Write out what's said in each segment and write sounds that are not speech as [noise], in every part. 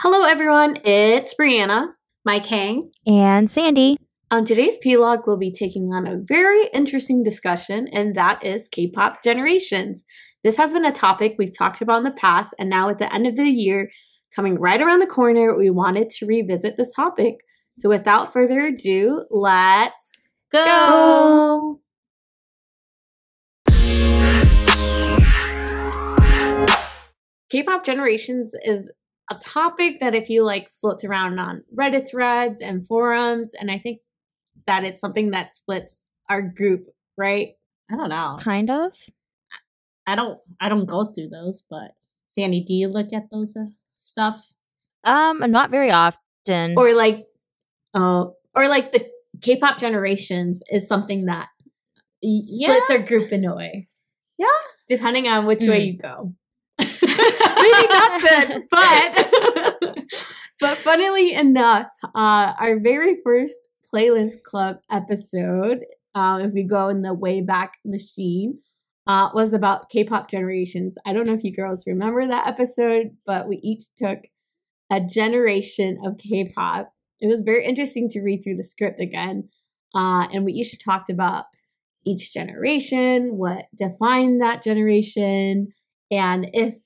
Hello, everyone. It's Brianna. Mike Hang. And Sandy. On today's P-Log, we'll be taking on a very interesting discussion, and that is K-pop generations. This has been a topic we've talked about in the past, and now at the end of the year, coming right around the corner, we wanted to revisit this topic. So without further ado, let's Go. go. K-pop generations is a topic that if you like floats around on Reddit threads and forums, and I think that it's something that splits our group, right? I don't know. Kind of. I don't. I don't go through those. But Sandy, do you look at those uh, stuff? Um, not very often. Or like, uh, or like the K-pop generations is something that Yeah. splits our group in a way. Yeah. Depending on which way Mm. you go. [laughs] Maybe not then, [laughs] but but funnily enough, uh, our very first playlist club episode, uh, if we go in the way back machine, uh, was about K-pop generations. I don't know if you girls remember that episode, but we each took a generation of K-pop. It was very interesting to read through the script again, uh, and we each talked about each generation, what defined that generation, and if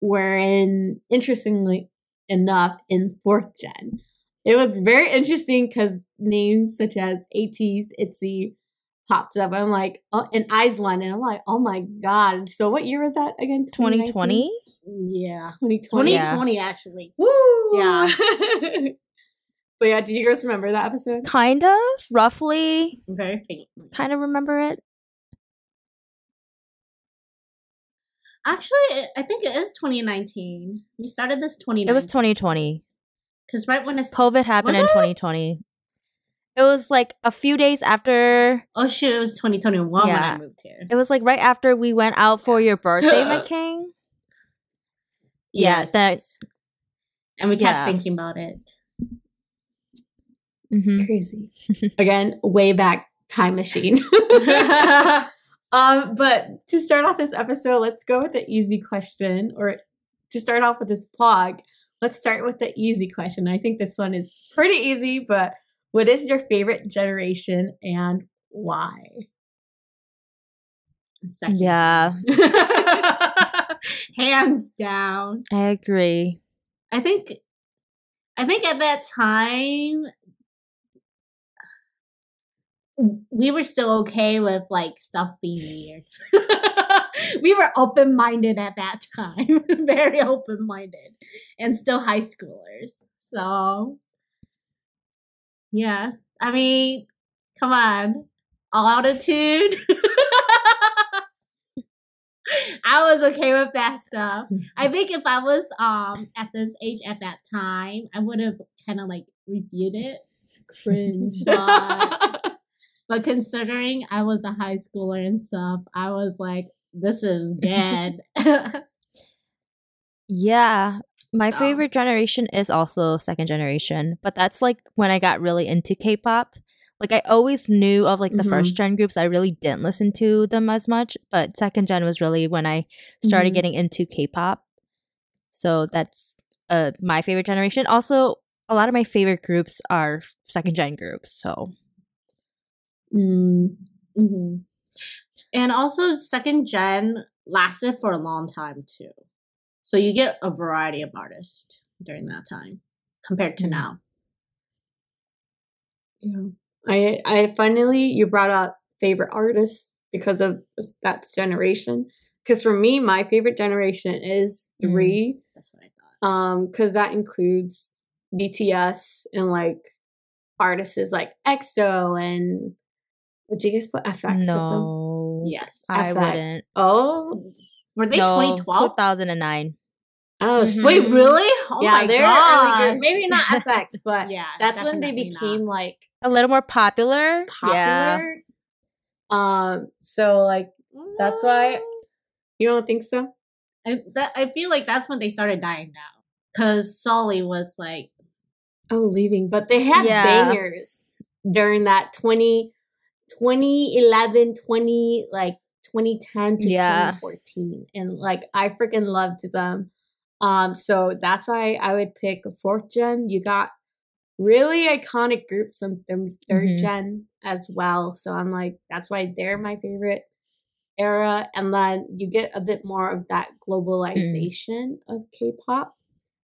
we're in, interestingly enough, in fourth gen. It was very interesting because names such as ATEEZ, ITZY popped up. I'm like, oh, and Eyes One, and I'm like, oh my god. So what year was that again? 2020? Yeah. 2020. Yeah. actually. Woo! Yeah. [laughs] but yeah, do you guys remember that episode? Kind of. Roughly. Very faint. Kind of remember it. Actually, I think it is 2019. We started this 2019. It was 2020. because right when it's COVID happened in it? 2020. It was like a few days after. oh shoot, it was 2021 when I moved here. It was like right after we went out for your birthday, my [gasps] king. Yeah, Yes. that- and we kept yeah. thinking about it. hmm Crazy. [laughs] Again, way back time machine. [laughs] [laughs] um, but to start off this episode, let's go with the easy question, or to start off with this blog, let's start with the easy question. I think this one is pretty easy, but what is your favorite generation and why? Second. Yeah, [laughs] Hands down. I agree. I think I think at that time we were still okay with like stuff being weird. [laughs] we were open minded at that time. [laughs] Very open minded. And still high schoolers. So yeah. I mean, come on. All altitude. [laughs] I was okay with that stuff. I think if I was um at this age at that time, I would have kind of like reviewed it. Cringe. But, considering I was a high schooler and stuff, I was like, this is [laughs] good. [laughs] Yeah. My So- favorite generation is also second generation, but that's like when I got really into K-pop. Like I always knew of like the first gen groups. I really didn't listen to them as much, but second gen was really when I started Mhm. getting into K-pop. So that's uh my favorite generation. Also, a lot of my favorite groups are second gen groups. So Mm, hmm And also, second gen lasted for a long time too. So you get a variety of artists during that time compared to Mhm. now. yeah. I I finally you brought up favorite artists because of that generation. Because for me, my favorite generation is Mm. three. That's what I thought. um because that includes bts and like artists like exo and would you guys put fx with them no, Yes. I FX. wouldn't. oh Were they no, 2012? 2009. oh Mhm. Wait, really? Oh yeah my they're early gosh. maybe not [laughs] fx but yeah, that's when they definitely not. became like A little more popular. Yeah. popular um so like That's why- you don't think so I, that, I feel like that's when they started dying now. Because Sulli was like, oh leaving but they had Yeah. bangers during that 20 2011 20 like 2010 to Yeah. 2014 and like i freaking loved them Um, so that's why I would pick fourth gen. You got really iconic groups from 3rd Mhm. gen as well. So I'm like, that's why they're my favorite era. And then you get a bit more of that globalization of K-pop.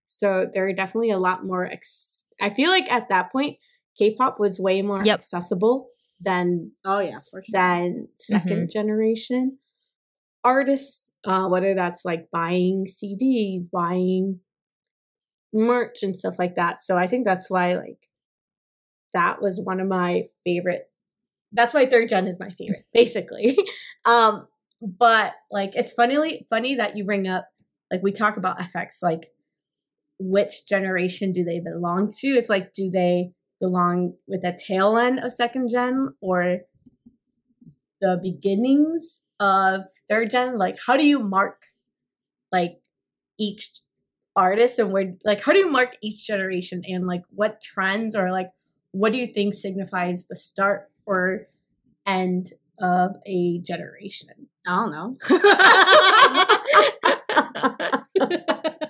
So there are definitely a lot more. Ex- I feel like at that point, K-pop was way more Yep. accessible than Oh yeah, for sure. than 2nd generation artists. Uh, whether that's like buying CDs, buying merch and stuff like that. So I think that's why like that was one of my favorite. That's why third gen is my favorite, [laughs] basically. [laughs] um, but like it's funnily funny that you bring up like we talk about FX like which generation do they belong to? It's like do they belong with the tail end of second gen or the beginnings of third gen? Like how do you mark like each artist and where like how do you mark each generation and like what trends or like what do you think signifies the start or end of a generation? I don't know. [laughs] [laughs]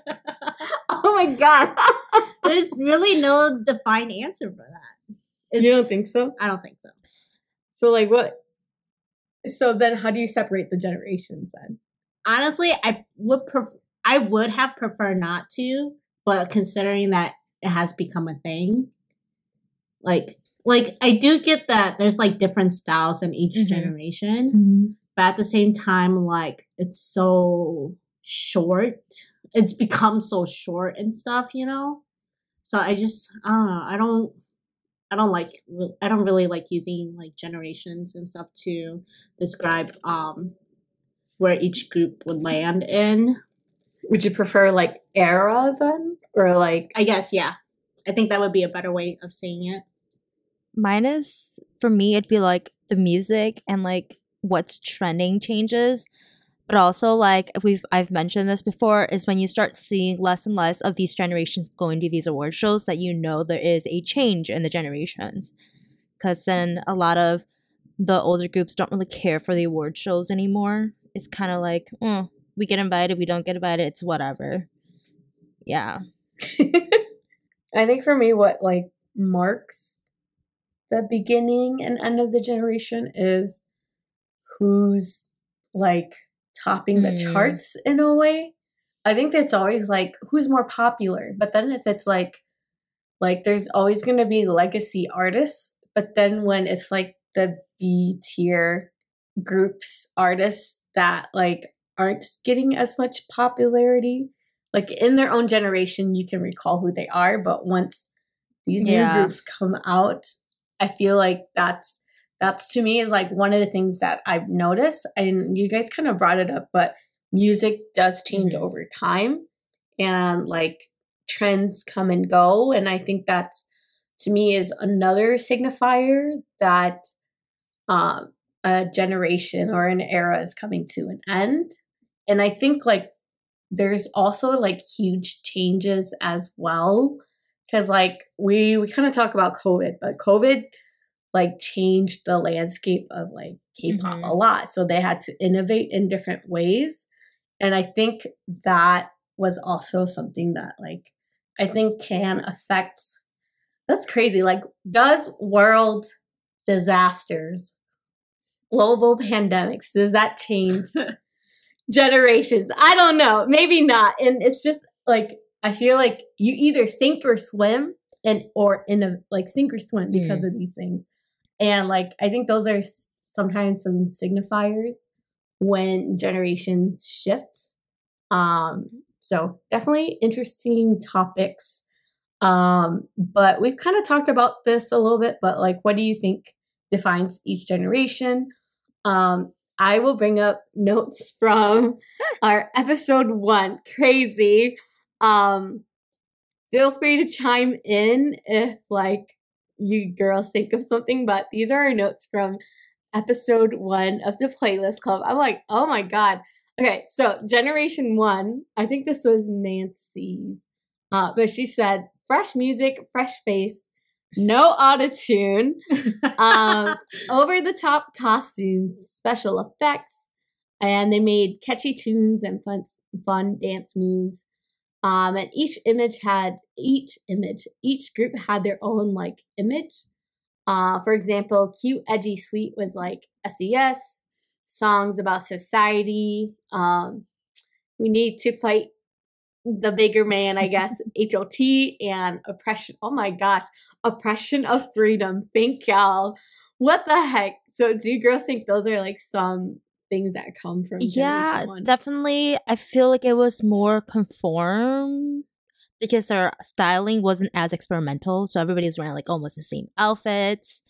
oh my god. [laughs] There's really no defined answer for that. you don't think so? I don't think so. So like what so then how do you separate the generations then? Honestly, I would pref- I would have preferred not to, but considering that it has become a thing, like like I do get that there's like different styles in each Mhm. generation, but at the same time, like it's so short. It's become so short and stuff, you know. So I just I don't know. I don't. I don't like. I don't really like using like generations and stuff to describe um where each group would land in. Would you prefer like era then? Or like I guess yeah. I think that would be a better way of saying it. Mine is for me it'd be like the music and like what's trending changes. But also like we've I've mentioned this before is when you start seeing less and less of these generations going to these award shows that you know there is a change in the generations. Cause then a lot of the older groups don't really care for the award shows anymore. It's kind of like, oh, we get invited, we don't get invited, it's whatever. Yeah. [laughs] I think for me, what like marks the beginning and end of the generation is who's like topping the Hmm. charts in a way. I think that's always like who's more popular. But then if it's like like there's always going to be legacy artists, but then when it's like the B tier groups artists that like aren't getting as much popularity, like in their own generation you can recall who they are, but once these new groups come out, I feel like that's that's to me is like one of the things that I've noticed and you guys kind of brought it up, but music does change Mhm. over time and like trends come and go and I think that's to me is another signifier that um a generation or an era is coming to an end. And I think like there's also like huge changes as well because like we we kind of talk about covid but covid like changed the landscape of like k-pop Mhm. a lot so they had to innovate in different ways and i think that was also something that like i think can affect that's crazy like does world disasters global pandemics does that change [laughs] generations. I don't know. Maybe not. And it's just like I feel like you either sink or swim and or in a like sink or swim because of these things. And like I think those are sometimes some signifiers when generations shift. Um so definitely interesting topics. Um but we've kind of talked about this a little bit but like what do you think defines each generation? Um I will bring up notes [laughs] from our episode one. Crazy. Um, feel free to chime in if like you girls think of something, but these are our notes from episode one of the playlist club. I'm like, oh my god. Okay, so generation one, I think this was Nancy's. Uh, but she said fresh music, fresh face, no autotune um, [laughs] over the top costumes, special effects, and they made catchy tunes and fun, fun dance moves. Um, and each image had each image, each group had their own like image. Uh, for example, cute, edgy, sweet was like SES, songs about society. Um, we need to fight the bigger man, I guess, [laughs] HOT and oppression. Oh my gosh, oppression of freedom. Thank y'all. What the heck? So, do you girls think those are like some things that come from yeah, definitely. I feel like it was more conform because their styling wasn't as experimental. So everybody's wearing like almost the same outfits.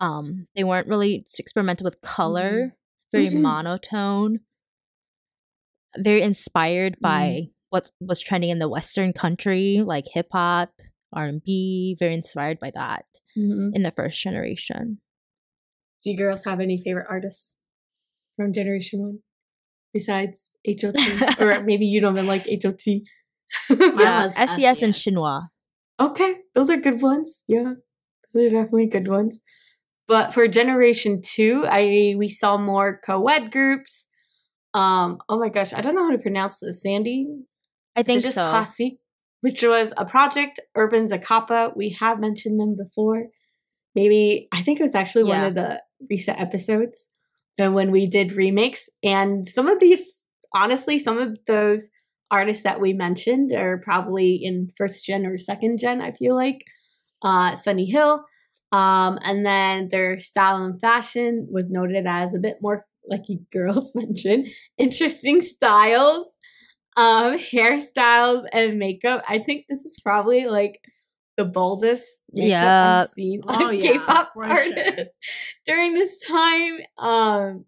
Um, they weren't really experimental with color, Mm-hmm. very Mhm. monotone, very inspired by Mm-hmm. what was trending in the Western country, like hip hop, R and B. Very inspired by that Mhm. in the first generation. Do you girls have any favorite artists from Generation One besides HOT? [laughs] or maybe you don't even like HOT. Yeah, was SES and SES. Shinhwa. Okay, those are good ones. Yeah, those are definitely good ones. But for Generation Two, I we saw more co-ed groups. Um, oh my gosh, I don't know how to pronounce this. Sandy, I Is it think just so. Classic, which was a project, Urban Zakapa. We have mentioned them before. Maybe I think it was actually one of the recent episodes, and when we did remakes. And some of these, honestly, some of those artists that we mentioned are probably in first gen or second gen. I feel like uh, Sunny Hill, um, and then their style and fashion was noted as a bit more, like you [laughs] girls mentioned, interesting styles um hairstyles and makeup i think this is probably like the boldest makeup Yeah. i've seen [laughs] Oh, yeah, k-pop for sure. artists during this time um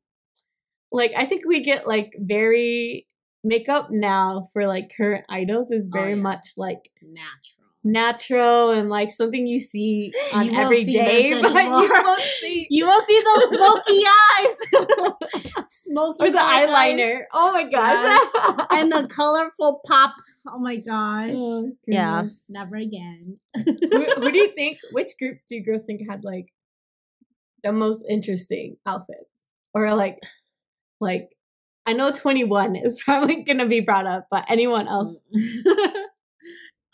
like i think we get like very makeup now for like current idols is Oh, very yeah. much like Natural. Natural and like something you see on You every day [laughs] but you won't see You will see those smoky [laughs] eyes. smoky or the eyeliner oh my gosh [laughs] and the colorful pop. Oh my gosh. Oh, Yeah. Never again. who, who do you think? Which group do you girls think had like the most interesting outfits, or like, like I know 2NE1 is probably gonna be brought up, but anyone else? Mm.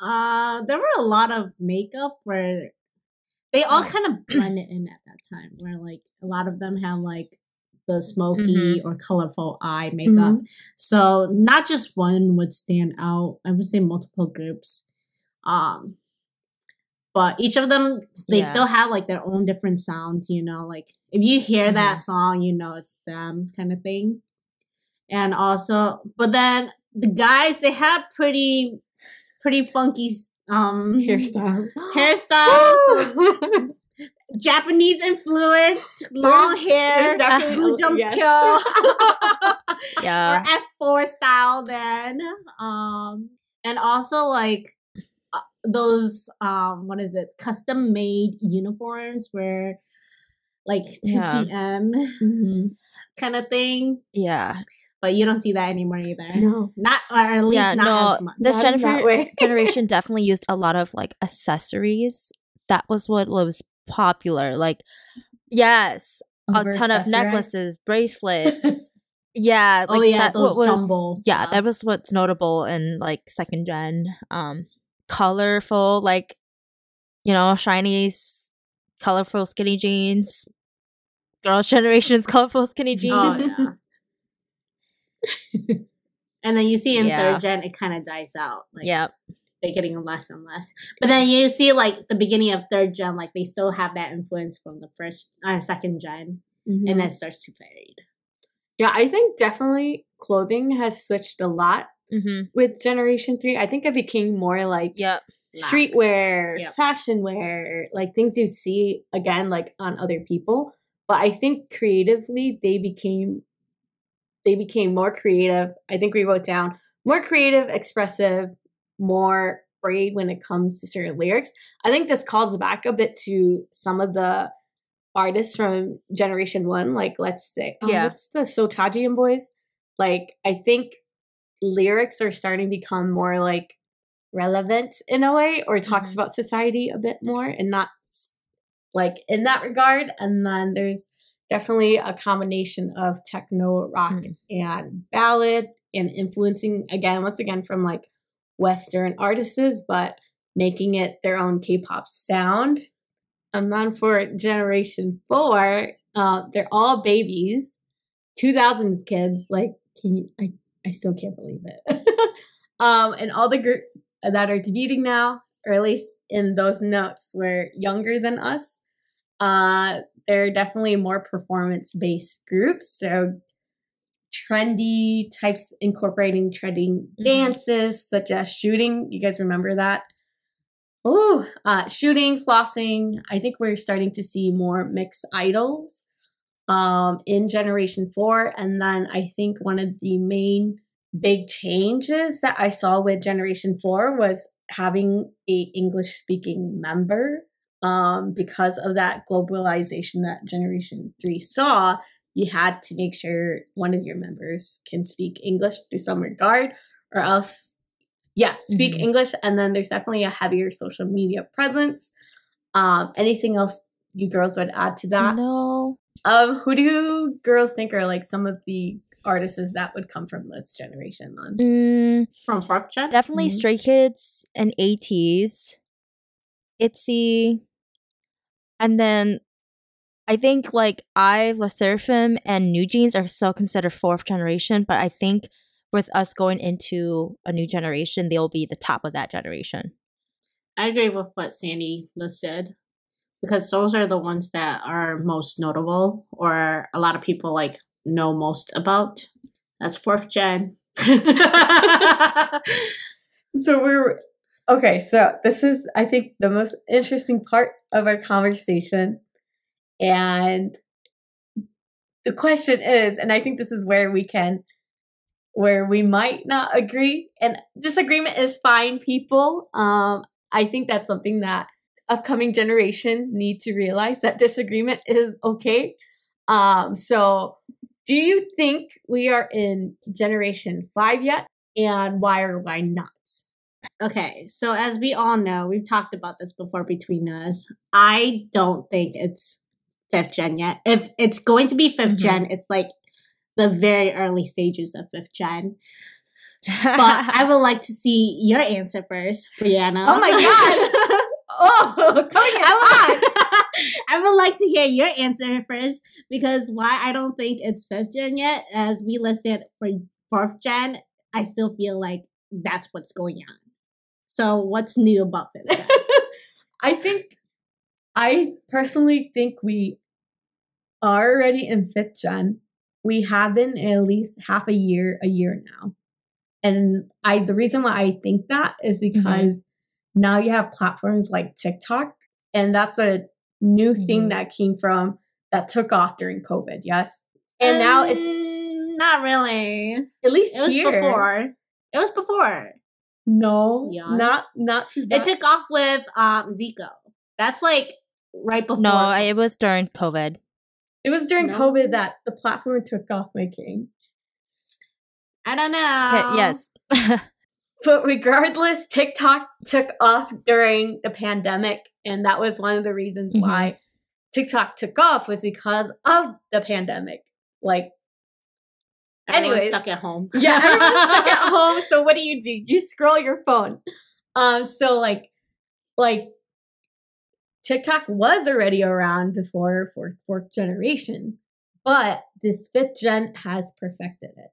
Uh, there were a lot of makeup where they all kind of blended in at that time. Where like a lot of them had like the smoky or colorful eye makeup. So not just one would stand out. I would say multiple groups. Um but each of them they Yeah. still have like their own different sounds, you know, like if you hear that Mhm. song, you know it's them kind of thing. And also but then the guys they had pretty pretty funky um Hairstyle. [gasps] hairstyles, [gasps] Japanese influenced long There's- hair, there's definitely- Jump yes. [laughs] [laughs] or Yeah. F4 style then. Um and also like uh, those um what is it? Custom made uniforms where like 2 Yeah. p.m. Mhm. kind of thing. Yeah. But you don't see that anymore either. No, Not or at least yeah, not no, as much. this Not [laughs] generation definitely used a lot of like accessories. That was what was popular. Like, yes, a ton of necklaces, bracelets. [laughs] yeah, Oh, yeah, that, those was, Yeah, stuff. that was what's notable in like second gen. Um, colorful, like you know, shinies, colorful skinny jeans. Girls' [laughs] generation's colorful skinny jeans. Oh yeah. [laughs] and then you see in Yeah. third gen it kind of dies out. Like yeah, they're getting less and less. But then you see like the beginning of third gen, like they still have that influence from the first uh, second gen, Mhm. and then it starts to fade. yeah, I think definitely clothing has switched a lot mm-hmm. with Generation Three. I think it became more like yep, streetwear, Yep. fashion wear, like things you see again like on other people. But I think creatively they became they became more creative. I think we wrote down more creative, expressive, more brave when it comes to certain lyrics. I think this calls back a bit to some of the artists from Generation One, like let's say, oh, Yeah. what's the Seo Taiji and Boys? Like I think lyrics are starting to become more like relevant in a way, or talks Mhm. about society a bit more, and not like in that regard. And then there's definitely a combination of techno rock Mm. and ballad and influencing again once again from like Western artists, but making it their own K-pop sound. And then for Generation Four, uh, they're all babies, 2000s kids. Like, can you, I, I still can't believe it. [laughs] um, and all the groups that are debuting now, or at least in those notes, were younger than us. Uh, they're definitely more performance based groups. So trendy types incorporating trending mm-hmm. dances such as shooting. You guys remember that? Oh, uh, shooting, flossing. I think we're starting to see more mixed idols um, in Generation 4. And then I think one of the main big changes that I saw with Generation 4 was having a English speaking member um, because of that globalization that Generation 3 saw, you had to make sure one of your members can speak English to some regard, or else, yeah, speak mm-hmm. English. And then there's definitely a heavier social media presence. Um, anything else you girls would add to that? No. Um, who do you girls think are like some of the artists that would come from this generation on? Mm, from fourth gen? Definitely mm-hmm. Stray Kids and ATEEZ. ITZY, and then I think like I, LE SSERAFIM, and New Jeans are still considered fourth generation, but I think with us going into a new generation, they'll be the top of that generation. I agree with what Sandy listed because those are the ones that are most notable or a lot of people like know most about. That's fourth gen. [laughs] so we're Okay, so this is, I think, the most interesting part of our conversation. And the question is, and I think this is where we can, where we might not agree, and disagreement is fine, people. Um, I think that's something that upcoming generations need to realize that disagreement is okay. Um, so, do you think we are in generation five yet? And why or why not? Okay, so as we all know, we've talked about this before between us. I don't think it's fifth gen yet. If it's going to be 5th mm-hmm. gen, it's like the very early stages of fifth gen. but [laughs] I would like to see your answer first, Brianna. Oh my god! [laughs] oh, coming I would, [laughs] I would like to hear your answer first because why I don't think it's fifth gen yet, as we listed for fourth gen, I still feel like that's what's going on. So what's new about [laughs] it? I think I personally think we are already in fifth gen. We have been at least half a year, a year now. And I the reason why I think that is mm-hmm. because mm-hmm. now you have platforms like TikTok, and that's a new mm-hmm. thing that came from that took off during COVID, yes. And um, now it's mm, not really. At least it was here. before. It was before. No, yes. not not too. It took off with um Zico. That's like right before. No, it was during COVID. It was during no. COVID that the platform took off, my king. I don't know. Okay, yes. [laughs] but regardless, TikTok took off during the pandemic, and that was one of the reasons mm-hmm. why TikTok took off was because of the pandemic. Like Everyone's stuck at home. yeah, everyone's stuck at [laughs] home. So what do you do? You scroll your phone. Um, so like, like TikTok was already around before fourth fourth generation, but this fifth gen has perfected it.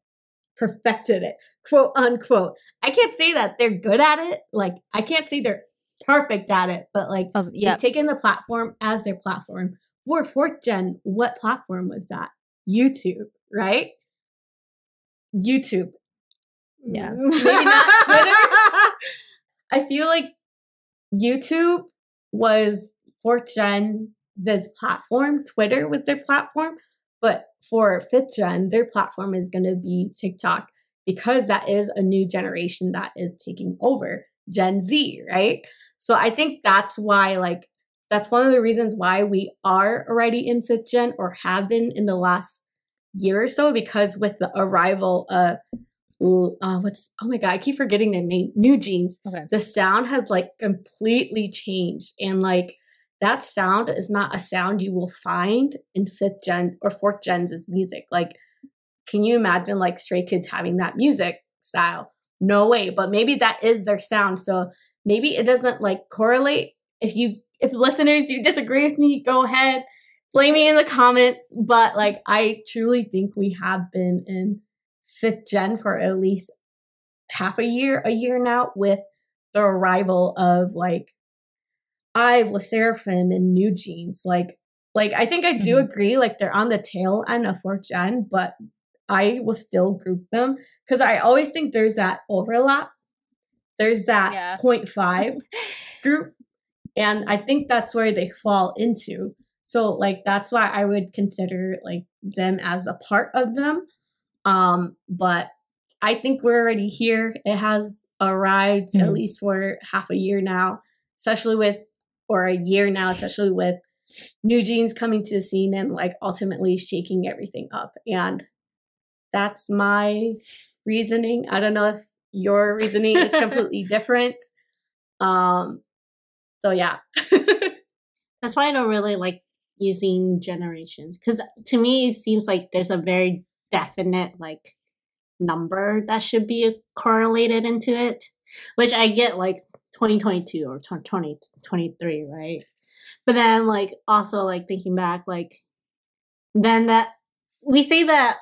Perfected it, quote unquote. I can't say that they're good at it. Like I can't say they're perfect at it, but like um, yeah, taken the platform as their platform. For fourth gen, what platform was that? YouTube, right? YouTube. Yeah. Maybe not Twitter. [laughs] I feel like YouTube was fourth gen's platform. Twitter was their platform. But for fifth gen, their platform is going to be TikTok because that is a new generation that is taking over Gen Z, right? So I think that's why, like, that's one of the reasons why we are already in fifth gen or have been in the last year or so because with the arrival of uh, what's oh my god, I keep forgetting their name. New Jeans. Okay. The sound has like completely changed, and like that sound is not a sound you will find in fifth gen or fourth gen's music. Like, can you imagine like Stray Kids having that music style? no way. But maybe that is their sound. So maybe it doesn't like correlate. If you, if listeners, you disagree with me, go ahead, blame me in the comments. But like, I truly think we have been in fifth gen for at least half a year, a year now with the arrival of like IVE, LE SSERAFIM, and New Jeans. Like, like I think I do mm-hmm. agree. Like they're on the tail end of fourth gen, but I will still group them because I always think there's that overlap. There's that yeah. 0.5 group, and I think that's where they fall into. So like that's why I would consider like them as a part of them. Um, but I think we're already here. It has arrived mm-hmm. at least for half a year now, especially with or a year now, especially with new jeans coming to the scene and like ultimately shaking everything up. And that's my reasoning. I don't know if your reasoning is [laughs] completely different. Um so yeah. [laughs] that's why I don't really like using generations cuz to me it seems like there's a very definite like number that should be correlated into it, which I get like 2022 or 2023, right? But then like also like thinking back, like then that we say that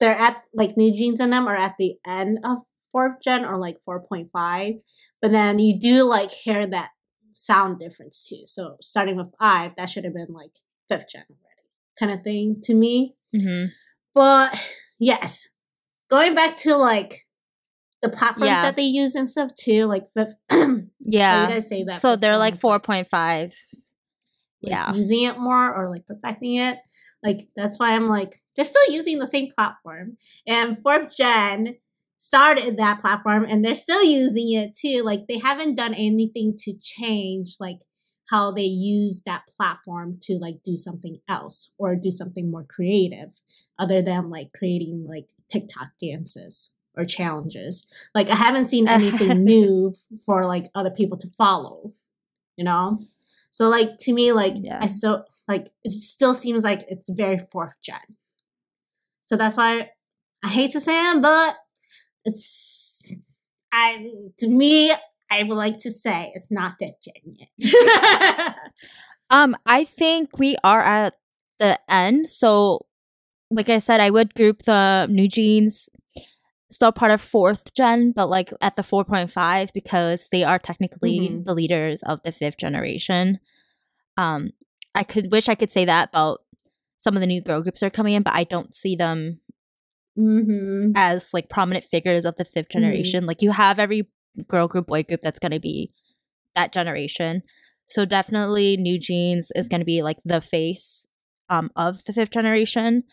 they're at like New Jeans in them are at the end of fourth gen or like 4.5, but then you do like hear that sound difference too. So starting with five, that should have been like fifth gen already, kind of thing to me. Mm-hmm. But yes, going back to like the platforms yeah. that they use and stuff too, like [clears throat] yeah, you guys say that. So they're like four point five. Like yeah, using it more or like perfecting it. Like that's why I'm like they're still using the same platform, and fourth gen started that platform and they're still using it too. Like they haven't done anything to change like how they use that platform to like do something else or do something more creative other than like creating like TikTok dances or challenges. Like I haven't seen anything [laughs] new for like other people to follow, you know? So like to me like yeah. I so like it still seems like it's very fourth gen. So that's why I hate to say it, but it's I to me I would like to say it's not that gen yet. [laughs] um, I think we are at the end. So, like I said, I would group the new jeans still part of fourth gen, but like at the 4.5 because they are technically mm-hmm. the leaders of the fifth generation. Um, I could wish I could say that about some of the new girl groups are coming in, but I don't see them mm-hmm. as like prominent figures of the fifth mm-hmm. generation. Mm-hmm. Like you have every girl group, boy group that's going to be that generation. So definitely New Jeans is going to be like the face um, of the fifth generation.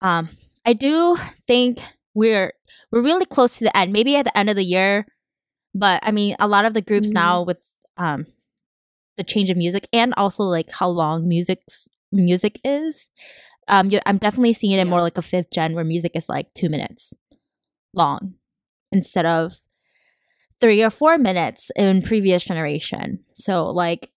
Um, I do think we're we're really close to the end. Maybe at the end of the year, but I mean, a lot of the groups mm-hmm. now with um, the change of music and also like how long music's music is. Um, I'm definitely seeing it in more like a fifth gen where music is like two minutes long instead of three or four minutes in previous generation. So like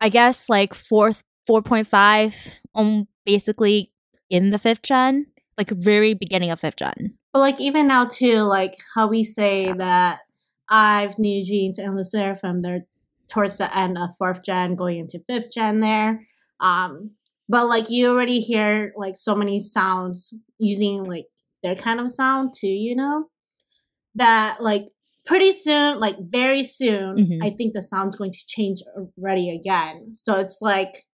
I guess like fourth four point five um basically in the fifth gen, like very beginning of fifth gen. But like even now too, like how we say yeah. that IVE New Jeans and LE SSERAFIM, they're towards the end of fourth gen, going into fifth gen there. Um but like you already hear like so many sounds using like their kind of sound too, you know? That like pretty soon, like very soon, mm-hmm. I think the sound's going to change already again. So it's like,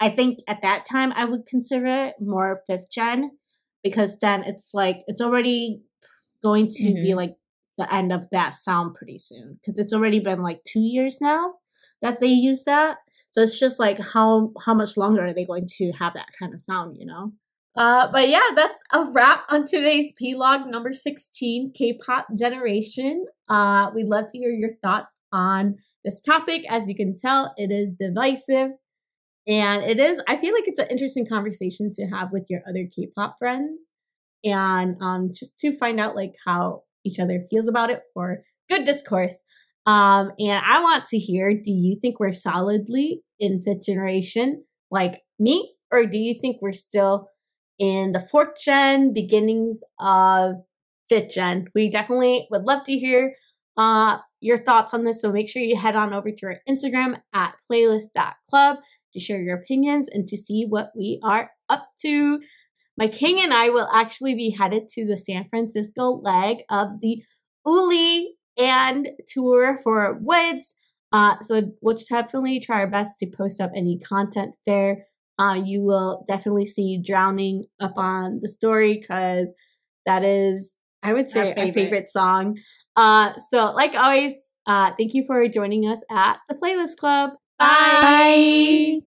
I think at that time I would consider it more fifth gen because then it's like, it's already going to mm-hmm. be like the end of that sound pretty soon because it's already been like two years now that they use that. So it's just like how how much longer are they going to have that kind of sound, you know? Uh, but yeah, that's a wrap on today's P-Log number 16, K-pop generation. Uh, we'd love to hear your thoughts on this topic. As you can tell, it is divisive. And it is, I feel like it's an interesting conversation to have with your other K-pop friends. And um, just to find out like how each other feels about it for good discourse. Um, and I want to hear, do you think we're solidly in fifth generation like me? Or do you think we're still in the fourth gen, beginnings of fifth gen. We definitely would love to hear uh, your thoughts on this. So make sure you head on over to our Instagram at playlist.club to share your opinions and to see what we are up to. My king and I will actually be headed to the San Francisco leg of the OO-LI and tour for WOODZ. Uh, so we'll definitely try our best to post up any content there. Uh, you will definitely see Drowning up on the story because that is, I would say, our favorite, our favorite song. Uh, so, like always, uh, thank you for joining us at the Playlist Club. Bye. Bye.